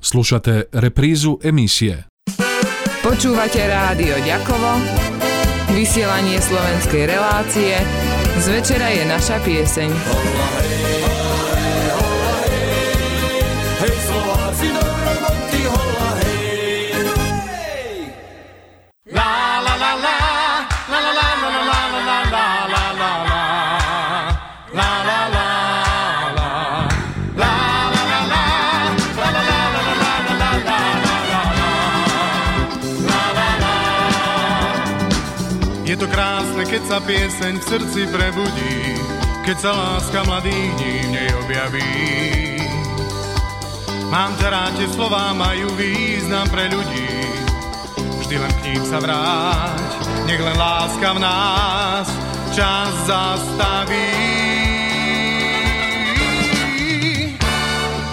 Slušate reprízu emisie. Počúvate rádio Ďakovo, vysielanie slovenskej relácie, z večera je naša pieseň. Keď sa pieseň v srdci prebudí, keď sa láska mladých dní v nej objaví. Mám ťa rád, tie slová majú význam pre ľudí, vždy len k ním sa vráť, nech len láska v nás čas zastaví.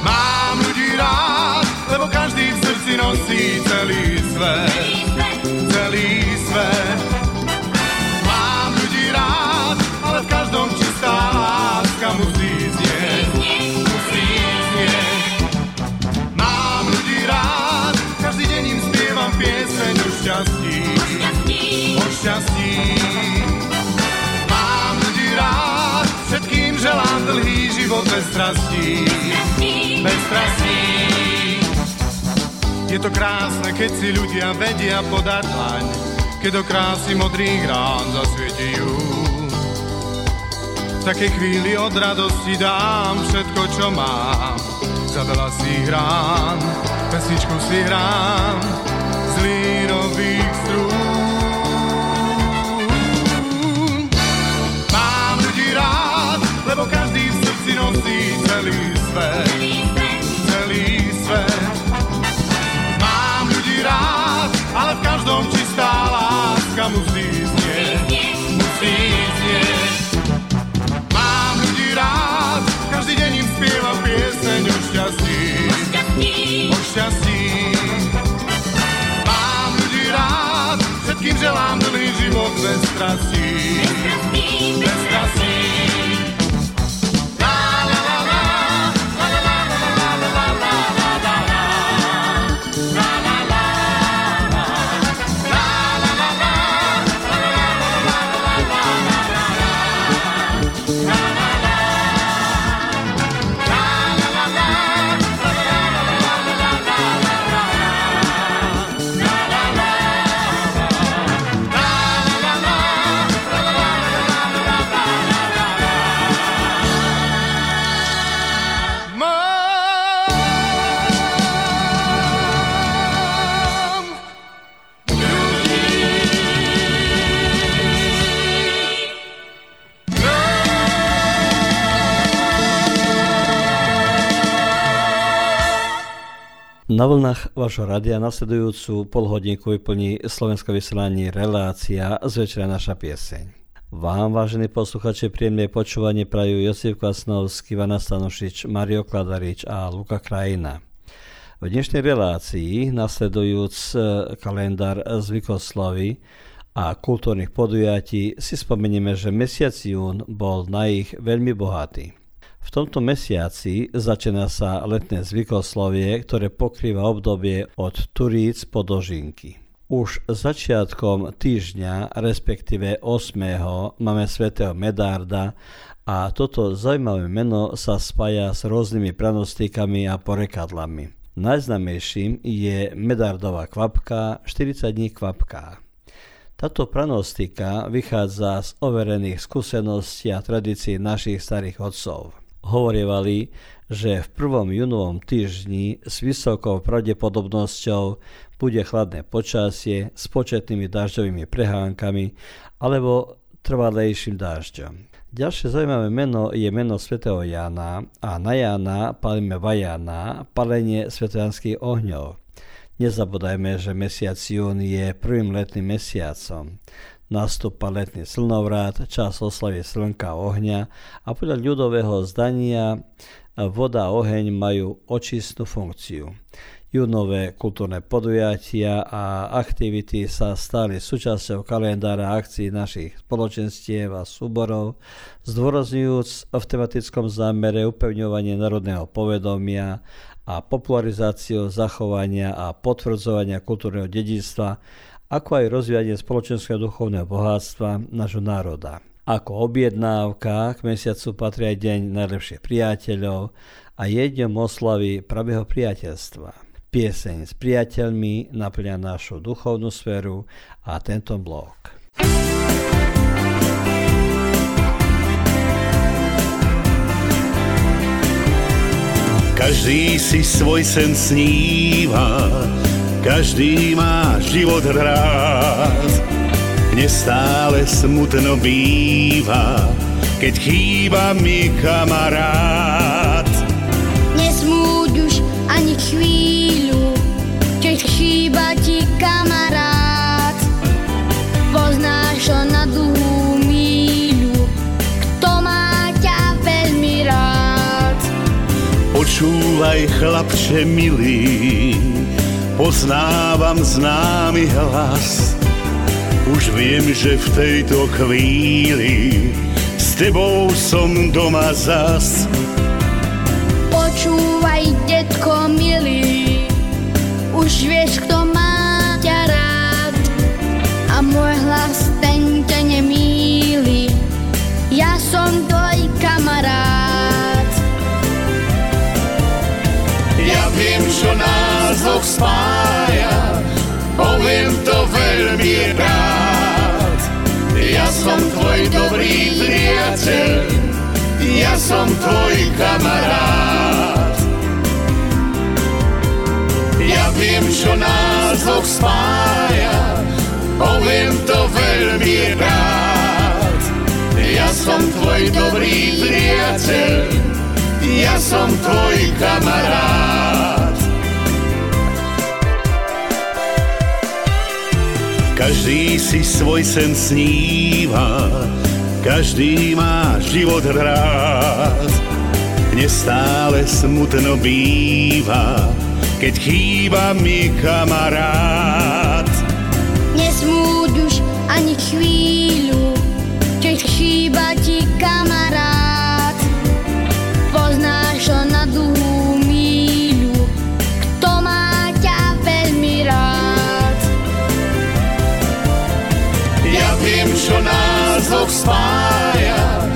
Mám ľudí rád, lebo každý v srdci nosí dlhý život bez strastí, bez strastí. Je to krásne, keď si ľudia vedia podať dlaň, keď do krásy modrých rán zasvietijú takej chvíli od radosti dám všetko, čo mám. Za veľa si hrám, pesničku si hrám z lírových strún. Želam da ližim bez strasti Bez bez Na vlnách vašho radia nasledujúcu polhodinku vyplní slovenské vysielanie relácia z večera naša pieseň. Vám, vážení posluchači, príjemné počúvanie prajú Josif Klasnovský, Vana Stanošič, Mario Kladarič a Luka Krajina. V dnešnej relácii, nasledujúc e, kalendár zvykoslovy a kultúrnych podujatí, si spomenieme, že mesiac jún bol na ich veľmi bohatý. V tomto mesiaci začína sa letné zvykoslovie, ktoré pokrýva obdobie od Turíc po Dožinky. Už začiatkom týždňa, respektíve 8. máme svätého Medárda a toto zaujímavé meno sa spája s rôznymi pranostikami a porekadlami. Najznamejším je Medardová kvapka 40 dní kvapká. Táto pranostika vychádza z overených skúseností a tradícií našich starých otcov hovorievali, že v prvom júnovom týždni s vysokou pravdepodobnosťou bude chladné počasie s početnými dažďovými prehánkami alebo trvalejším dážďom. Ďalšie zaujímavé meno je meno svätého Jána a na Jána palíme vajana, palenie svetojanských ohňov. Nezabudajme, že mesiac jún je prvým letným mesiacom nastúpa letný slnovrat, čas oslavy slnka ohňa a podľa ľudového zdania voda a oheň majú očistnú funkciu. Júnové kultúrne podujatia a aktivity sa stali súčasťou kalendára akcií našich spoločenstiev a súborov, zdôrazňujúc v tematickom zámere upevňovanie národného povedomia a popularizáciou zachovania a potvrdzovania kultúrneho dedictva, ako aj rozvíjanie spoločenského duchovného bohatstva nášho národa. Ako objednávka k mesiacu patrí aj Deň najlepších priateľov a jednom oslavy pravého priateľstva. Pieseň s priateľmi naplňa našu duchovnú sféru a tento blok. Každý si svoj sen sníva, každý má život rád. Nestále smutno býva, keď chýba mi kamarát. Nesmúď už ani chvíľu, keď chýba ti kamarát. Poznáš ho na dlhú míľu, kto má ťa veľmi rád. Počúvaj, chlapče milý, poznávam známy hlas. Už viem, že v tejto chvíli s tebou som doma zas. Počúvaj, detko milý, už vieš, kto má ťa rád. A môj hlas ten ťa nemýli, ja som tvoj kamarát. Ja viem, čo nás dvoch spája, poviem to veľmi rád. Ja som tvoj dobrý priateľ, ja som tvoj kamarát. Ja viem, čo dvoch spája, poviem to veľmi rád. Ja som tvoj dobrý priateľ, ja som tvoj kamarát. Každý si svoj sen sníva, každý má život rád. Nestále smutno býva, keď chýba mi kamarát. Nesmúď už ani chvíľu, dvoch spája,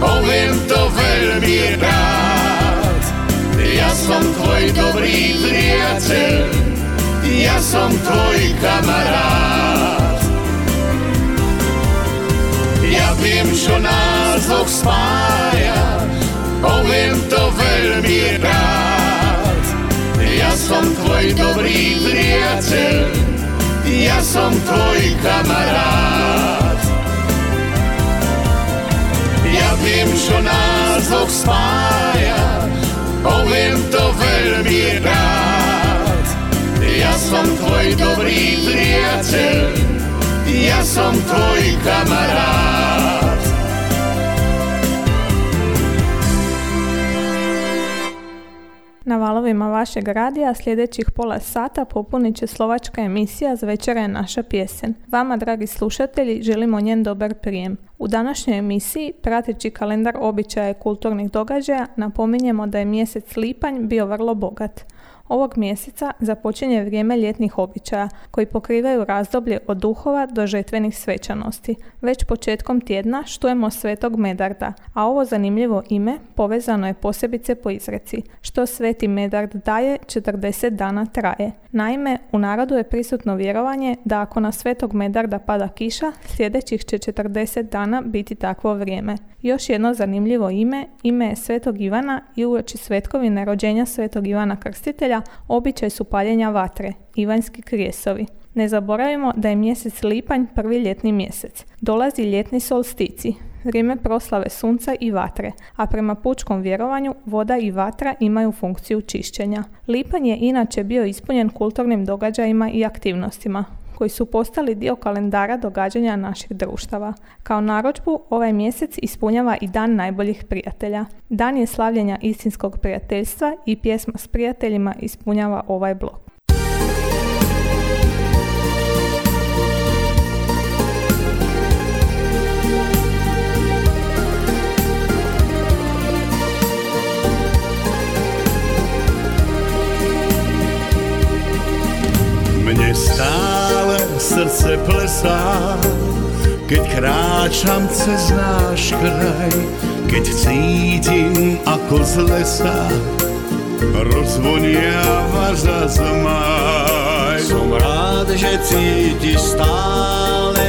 poviem to veľmi rád. Ja som tvoj dobrý priateľ, ja som tvoj kamarát. Ja viem, čo nás dvoch spája, poviem to veľmi rád. Ja som tvoj dobrý priateľ, ja som tvoj kamarát. Viem, čo nás dvoch spája, poviem to veľmi rád. Ja som tvoj dobrý priateľ, ja som tvoj kamarát. Na valovima vašeg radija sljedećih pola sata popunit će slovačka emisija Zvečera je naša pjesen. Vama, dragi slušatelji, želimo njen dobar prijem. U današnjoj emisiji, prateći kalendar običaja i kulturnih događaja, napominjemo da je mjesec lipanj bio vrlo bogat. Ovog mjeseca započinje vrijeme ljetnih običaja koji pokrivaju razdoblje od duhova do žetvenih svečanosti. Već početkom tjedna štujemo svetog Medarda, a ovo zanimljivo ime povezano je posebice po izreci. Što sveti Medard daje, 40 dana traje. Naime, u narodu je prisutno vjerovanje da ako na svetog Medarda pada kiša, sljedećih će 40 dana biti takvo vrijeme. Još jedno zanimljivo ime, ime je svetog Ivana i uoči svetkovine rođenja svetog Ivana Krstitelja običaj su paljenja vatre, ivanjski krijesovi. Ne zaboravimo da je mjesec lipanj prvi ljetni mjesec. Dolazi ljetni solstici, vrijeme proslave sunca i vatre, a prema pučkom vjerovanju voda i vatra imaju funkciju čišćenja. Lipanj je inače bio ispunjen kulturnim događajima i aktivnostima, koji su postali dio kalendara događanja naših društava. Kao naročbu ovaj mjesec ispunjava i Dan najboljih prijatelja. Dan je slavljenja istinskog prijateljstva i pjesma s prijateljima ispunjava ovaj blok. Mně srdce plesá, keď kráčam cez náš kraj, keď cítim ako z lesa rozvoniava zazmaj. Som rád, že cítiš stále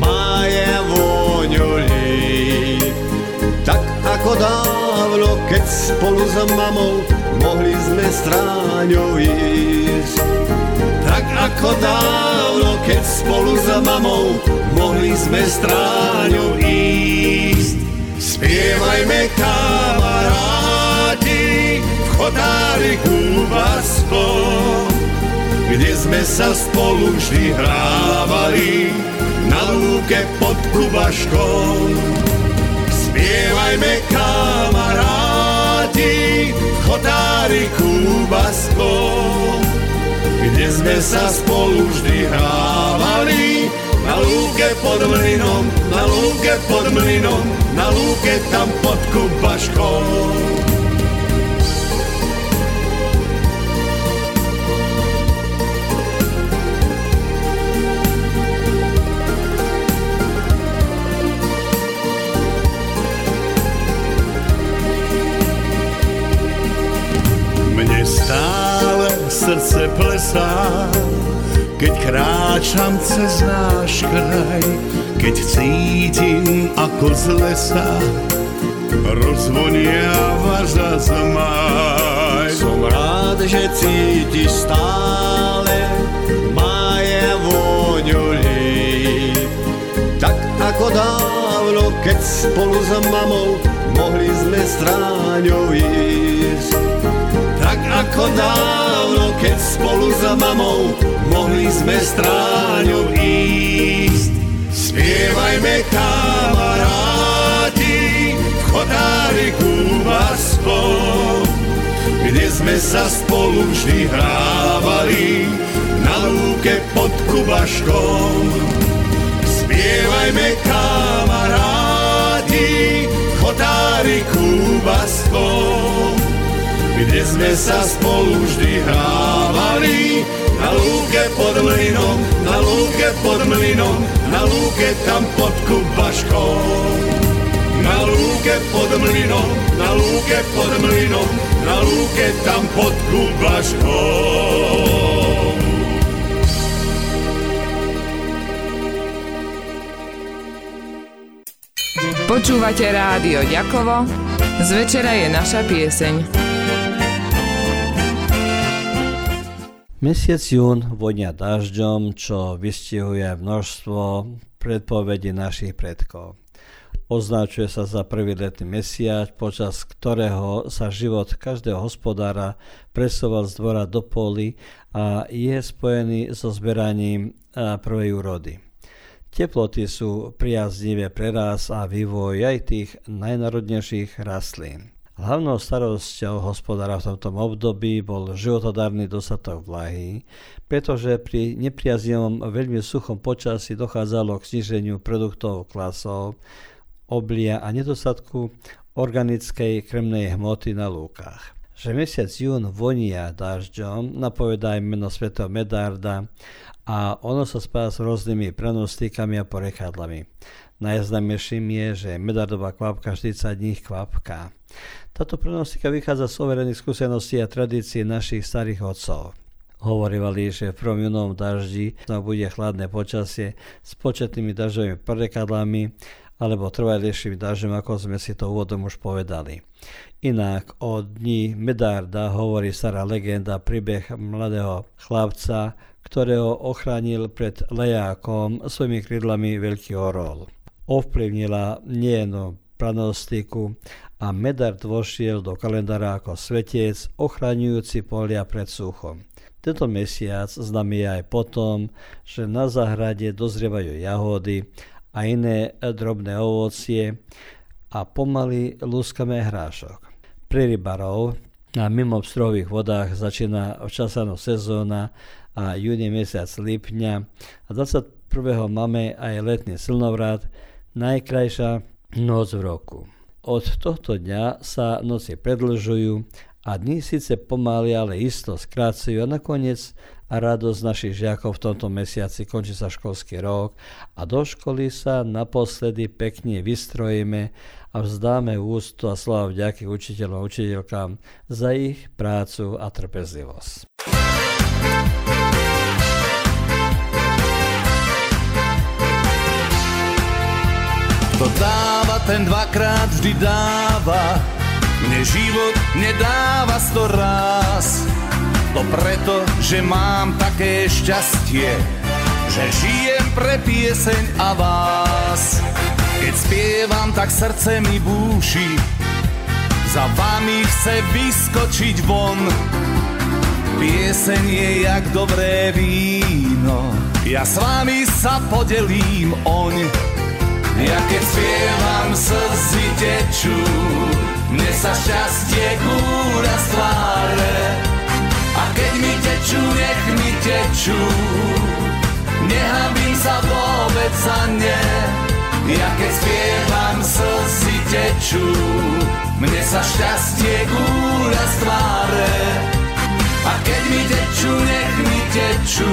moje vôňu Tak ako dávno, keď spolu s mamou mohli sme stráňou ísť. Tak ako dávno, keď spolu s mamou mohli sme stráňou ísť. Spievajme kamaráti, chotáriku Basko, kde sme sa spolu vždy hrávali na lúke pod Kubaškom. Spievajme kamaráti, chotáriku Basko, kde sme sa spolu vždy hrávali na lúke pod mlynom, na lúke pod mlynom, na lúke tam pod Kubaškom. Srdce plesá, keď kráčam cez náš kraj, keď cítim ako z lesa rozvoniava zazmaj. Som rád, že cítiš stále moje vôňu Tak ako dávno, keď spolu s mamou mohli sme stráňou. Tak ako dávno keď spolu za mamou mohli sme stráňou ísť. Spievajme kamaráti v chotáriku Basko, kde sme sa spolu vždy hrávali na lúke pod Kubaškom. Spievajme kamaráti v chotáriku Basko, kde sme sa spolu vždy hrávali. Na lúke pod mlynom, na lúke pod mlynom, na lúke tam pod kubaškou. Na lúke pod mlynom, na lúke pod mlynom, na lúke tam pod kubaškou. Počúvate rádio Ďakovo, z večera je naša pieseň. Mesiac jún vonia dažďom, čo vystihuje množstvo predpovedí našich predkov. Označuje sa za prvý letný mesiac, počas ktorého sa život každého hospodára presúval z dvora do poli a je spojený so zberaním prvej úrody. Teploty sú priaznivé pre raz a vývoj aj tých najnárodnejších rastlín. Hlavnou starosťou hospodára v tomto období bol životodárny dostatok vlahy, pretože pri nepriaznivom veľmi suchom počasí dochádzalo k sniženiu produktov klasov, oblia a nedostatku organickej krmnej hmoty na lúkach. Že mesiac jún vonia dažďom napovedá aj meno svetého Medarda a ono sa spája s rôznymi prenostikami a porekadlami. Najznámejším je, že medardová kvapka 40 dní kvapka. Táto pronostika vychádza z overených skúseností a tradícií našich starých otcov. Hovorívali, že v prvom junovom daždi bude chladné počasie s početnými dažďovými prekadlami alebo trvalejším dažďom, ako sme si to úvodom už povedali. Inak o dni Medárda hovorí stará legenda príbeh mladého chlapca, ktorého ochránil pred lejákom svojimi krídlami veľký orol. Ovplyvnila nie pranostiku a Medard vošiel do kalendára ako svetec ochraňujúci polia pred suchom. Tento mesiac známy je aj potom, že na záhrade dozrievajú jahody a iné drobné ovocie a pomaly lúskame hrášok. Pre rybarov na mimo strových vodách začína včasaná sezóna a júni mesiac lipňa a 21. máme aj letný slnovrat, najkrajšia noc v roku. Od tohto dňa sa noci predlžujú A dní síce pomaly, ale isto skrácujú a nakoniec radosť našich žiakov v tomto mesiaci končí sa školský rok a do školy sa naposledy pekne vystrojíme a vzdáme ústu a slova vďaky učiteľom a učiteľkám za ich prácu a trpezlivosť. Kto ten dvakrát vždy dáva, mne život nedáva sto raz. To preto, že mám také šťastie, že žijem pre pieseň a vás. Keď spievam, tak srdce mi búši, za vami chce vyskočiť von. Pieseň je jak dobré víno, ja s vami sa podelím oň. Ja keď spievam, slzy tečú, mne sa šťastie kúra z tváre. A keď mi tečú, nech mi tečú. Nehabím sa vôbec za ne. Ja keď spievam, slzy tečú Mne sa šťastie kúra z tváre. A keď mi tečú, nech mi tečú.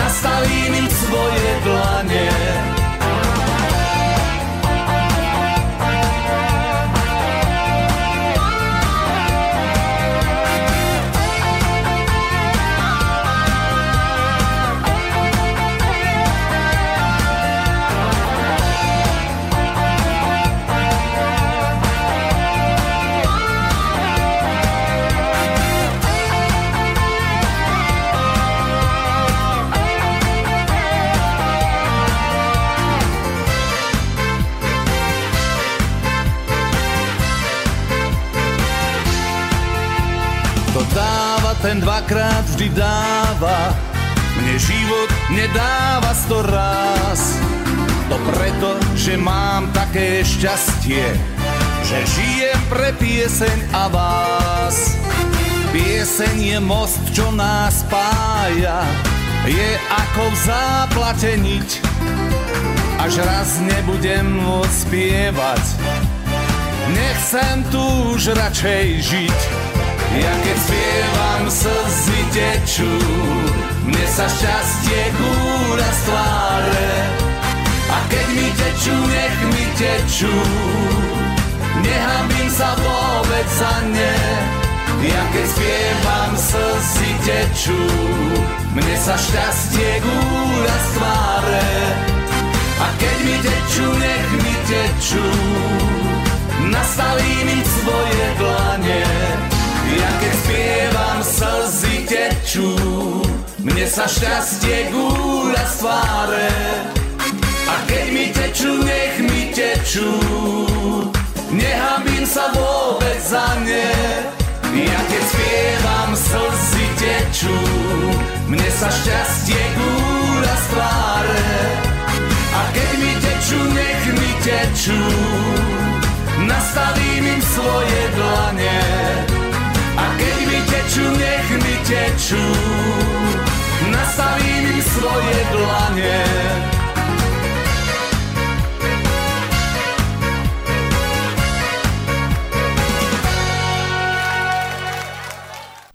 Nastavím im svoje dlane je ako v záplate niť. Až raz nebudem môcť spievať, nechcem tu už radšej žiť. Ja keď spievam, slzy tečú, mne sa šťastie kúra z tváre. A keď mi tečú, nech mi tečú, nehamím sa vôbec za ne. Ja keď spievam, slzy tečú, mne sa šťastie kúra z tváre. A keď mi tečú, nech mi tečú, nastavím im svoje dlane. Ja keď spievam, slzy tečú, mne sa šťastie gúľa z tváre. A keď mi tečú, nech mi tečú, nehambím sa vôbec za ne. Ja keď spievam, slzy tečú, mne sa šťastie gúľa z tváre. A keď mi tečú, nech mi tečú, nastavím im svoje dlane. A keď mi tečú, nech mi tečú, nastavím im svoje dlane.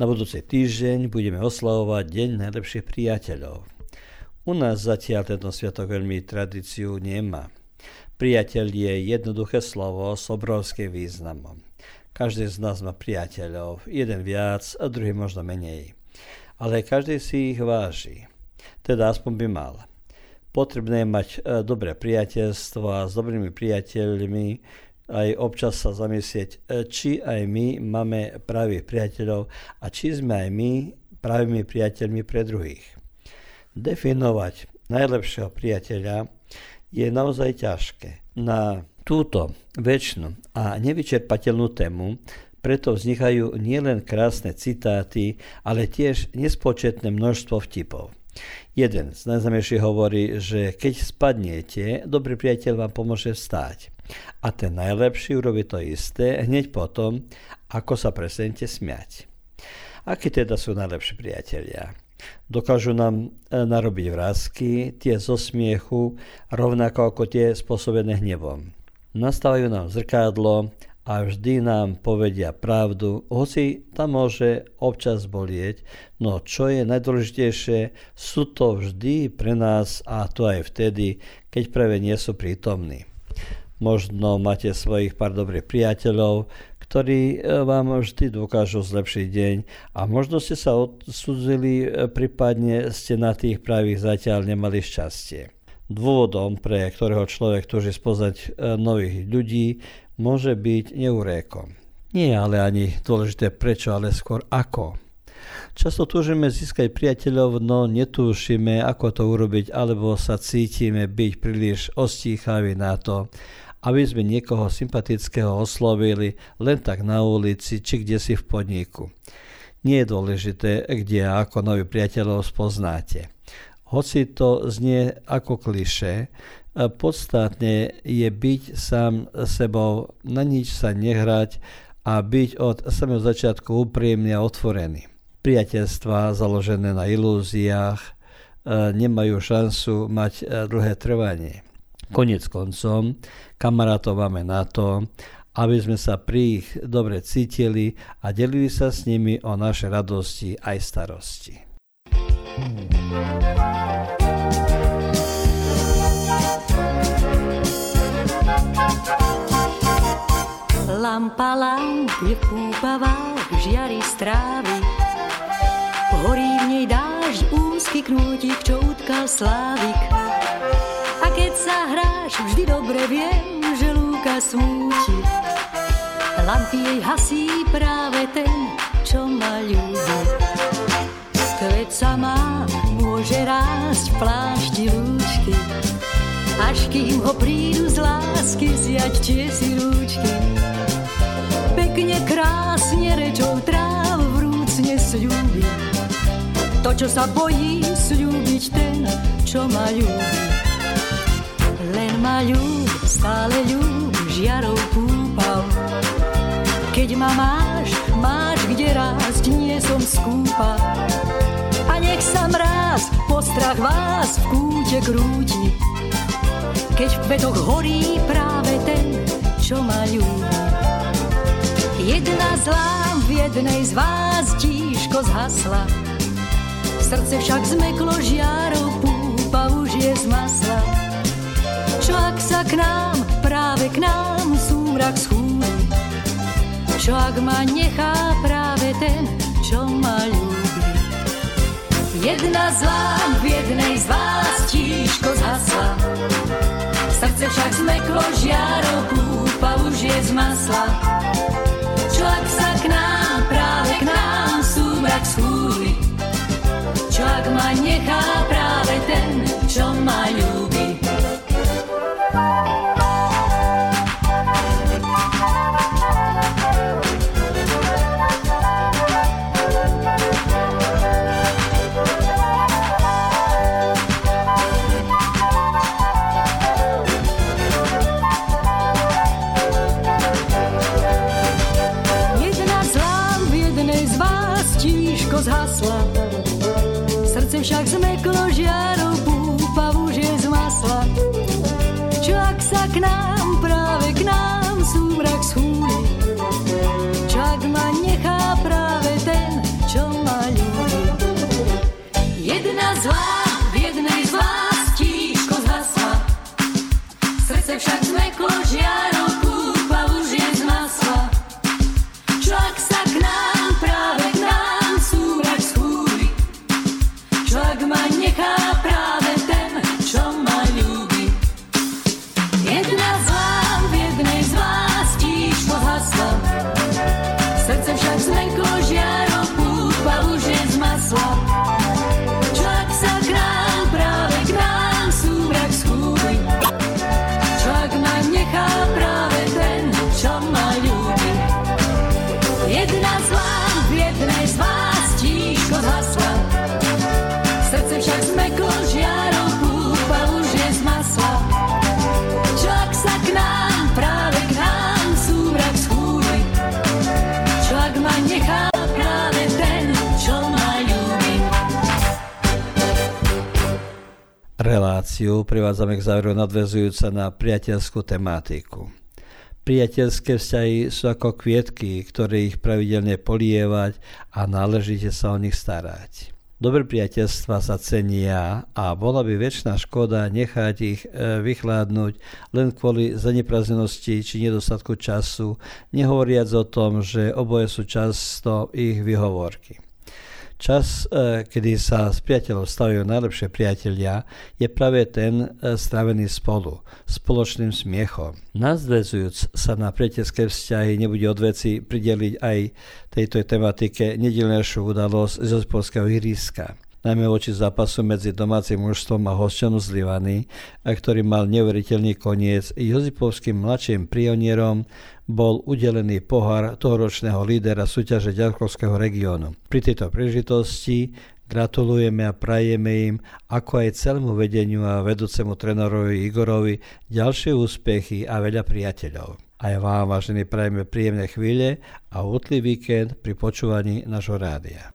Na budúci týždeň budeme oslavovať Deň najlepších priateľov. U nás zatiaľ tento sviatok veľmi tradíciu nemá. Priateľ je jednoduché slovo s obrovským významom. Každý z nás má priateľov, jeden viac a druhý možno menej. Ale každý si ich váži. Teda aspoň by mal. Potrebné je mať e, dobré priateľstvo a s dobrými priateľmi aj občas sa zamyslieť, e, či aj my máme pravých priateľov a či sme aj my pravými priateľmi pre druhých. Definovať najlepšieho priateľa je naozaj ťažké. Na túto väčšinu a nevyčerpateľnú tému preto vznikajú nielen krásne citáty, ale tiež nespočetné množstvo vtipov. Jeden z najznamejších hovorí, že keď spadnete, dobrý priateľ vám pomôže vstáť. A ten najlepší urobí to isté hneď potom, ako sa presenete smiať. Akí teda sú najlepší priatelia? Dokážu nám e, narobiť vrázky, tie zo smiechu, rovnako ako tie spôsobené hnevom. Nastavujú nám zrkadlo a vždy nám povedia pravdu, hoci tam môže občas bolieť, no čo je najdôležitejšie, sú to vždy pre nás a to aj vtedy, keď práve nie sú prítomní. Možno máte svojich pár dobrých priateľov, ktorí e, vám vždy dokážu zlepšiť deň a možno ste sa odsudzili, e, prípadne ste na tých pravých zatiaľ nemali šťastie. Dôvodom, pre ktorého človek túži spoznať e, nových ľudí, môže byť neurékom. Nie ale ani dôležité prečo, ale skôr ako. Často túžime získať priateľov, no netúšime, ako to urobiť, alebo sa cítime byť príliš ostíchaví na to, aby sme niekoho sympatického oslovili len tak na ulici či kde si v podniku. Nie je dôležité, kde a ako nový priateľov spoznáte. Hoci to znie ako kliše, Podstatne je byť sám sebou, na nič sa nehrať a byť od samého začiatku úprimný a otvorený. Priateľstva založené na ilúziách e, nemajú šancu mať e, dlhé trvanie. Konec koncom, kamarátov máme na to, aby sme sa pri ich dobre cítili a delili sa s nimi o naše radosti aj starosti. Lampa lamp je v púpavách, žiari strávy. Horí v nej dážď, úzky knútik, čo utkal slávik. A keď sa hráš, vždy dobre viem, že lúka smúti. Lampy jej hasí práve ten, čo ma ľúbi. Kvet sa má, môže rásť v plášti lúčky, až kým ho prídu z lásky zjať tie si rúčky pekne, krásne rečou tráv vrúcne sľúbi. To, čo sa bojí sľúbiť ten, čo ma ľúbi. Len ma ľúb, stále ľúb, žiarou púpal. Keď ma máš, máš kde rásť, nie som skúpa. A nech sa mráz, postrach vás v kúte krúti. Keď v kvetoch horí práve ten, čo ma ľúbi. Jedna zlá v jednej z vás tížko zhasla. Srdce však zmeklo žiarou, púpa už je z masla. Čo ak sa k nám, práve k nám súmrak schúli? Čo ak ma nechá práve ten, čo ma ľúbi? Jedna zlá v jednej z vás tížko zhasla. Srdce však zmeklo žiarou, púpa už je z masla ak sa k nám, práve k nám súmrak schúli. Čo ak ma nechá práve ten, čo ma ľúbi. Reláciu privádzame k záveru nadvezujúca na priateľskú tematiku. Priateľské vzťahy sú ako kvietky, ktoré ich pravidelne polievať a náležite sa o nich starať. Dobré priateľstva sa cenia a bola by väčšiná škoda nechať ich e, vychládnuť len kvôli zanepraznenosti či nedostatku času, nehovoriac o tom, že oboje sú často ich vyhovorky. Čas, e, kedy sa s priateľom stavajú najlepšie priatelia, je práve ten e, strávený spolu, spoločným smiechom. Nazvezujúc sa na priateľské vzťahy, nebude od veci prideliť aj tejto tematike nedelnejšiu udalosť z Polského ihriska najmä voči zápasu medzi domácim mužstvom a hosťom z Livany, a ktorý mal neuveriteľný koniec. Jozipovským mladším pionierom bol udelený pohár tohoročného lídera súťaže Ďarkovského regiónu. Pri tejto príležitosti Gratulujeme a prajeme im, ako aj celému vedeniu a vedúcemu trénerovi Igorovi, ďalšie úspechy a veľa priateľov. Aj vám, vážení, prajeme príjemné chvíle a útlý víkend pri počúvaní nášho rádia.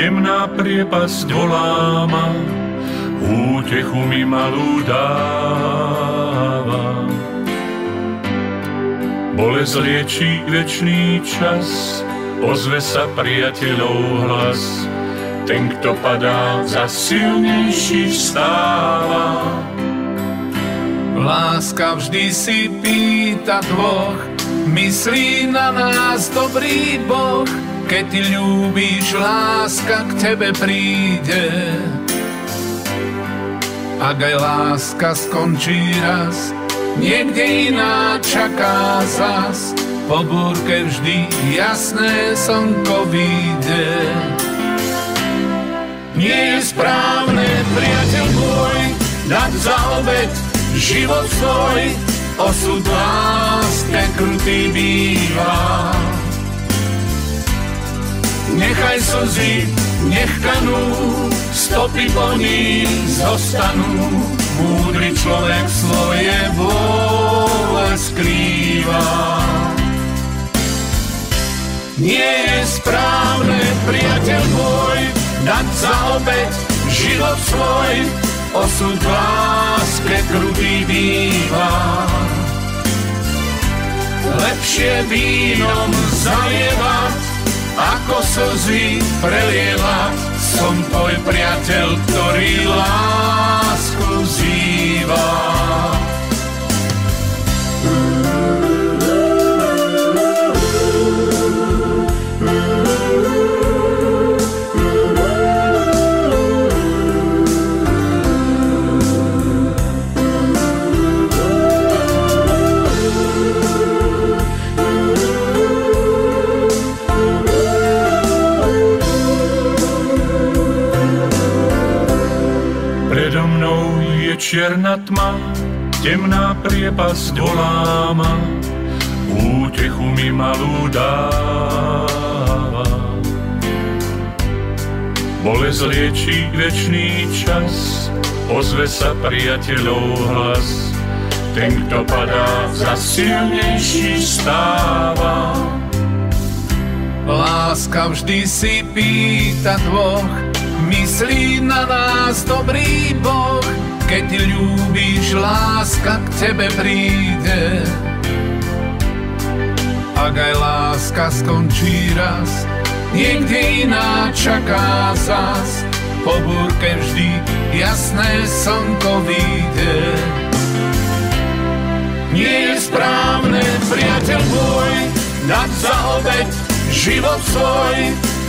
Temná priepasť volá ma, útechu mi malú dáva. Bolesť liečí večný čas, ozve sa priateľov hlas, ten, kto padá, za silnejší vstáva. Láska vždy si pýta dvoch, myslí na nás dobrý Boh, keď ty ľúbíš, láska k tebe príde. Ak aj láska skončí raz, niekde iná čaká zas, po búrke vždy jasné slnko vyjde. Nie je správne, priateľ môj, dať za obed život svoj, osud láske krutý býva. Nechaj slzy, nech kanú, stopy po nich zostanú. Múdry človek svoje vôle skrýva. Nie je správne, priateľ môj, dať za obeď život svoj, osud v láske krutý býva. Lepšie vínom zalievať, slzy prelieva, som tvoj priateľ, ktorý lásku zýva. Čierna tma, temná priepasť volá útechu mi malú dáva. Bolesť liečí večný čas, ozve sa priateľov hlas, ten, kto padá, za silnejší stáva. Láska vždy si pýta dvoch, myslí na nás dobrý Boh, keď ľúbíš, láska k tebe príde. Ak aj láska skončí raz, niekde iná čaká zas. Po búrke vždy jasné slnko vyjde. Nie je správne, priateľ môj, dať za obeď život svoj,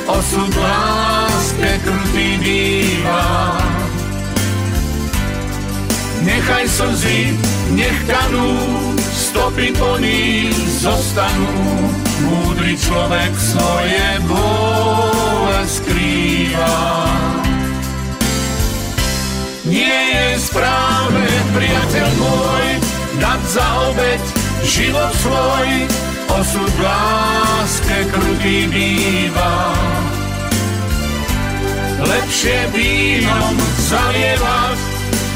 osud láske krutý býva. Nechaj slzy, nech kanú, stopy po nich zostanú. Múdry človek svoje bole skrýva. Nie je správne, priateľ môj, dať za obeď život svoj, osud láske krutý býva. Lepšie vínom zalievať,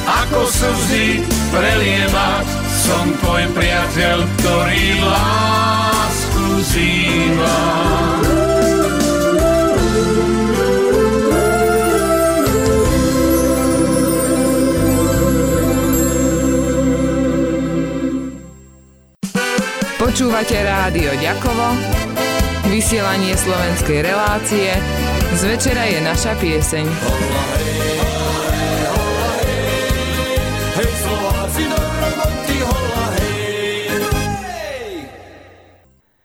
ako slzy prelievať. Som tvoj priateľ, ktorý lásku zýva. Počúvate rádio Ďakovo, vysielanie slovenskej relácie, z večera je naša pieseň.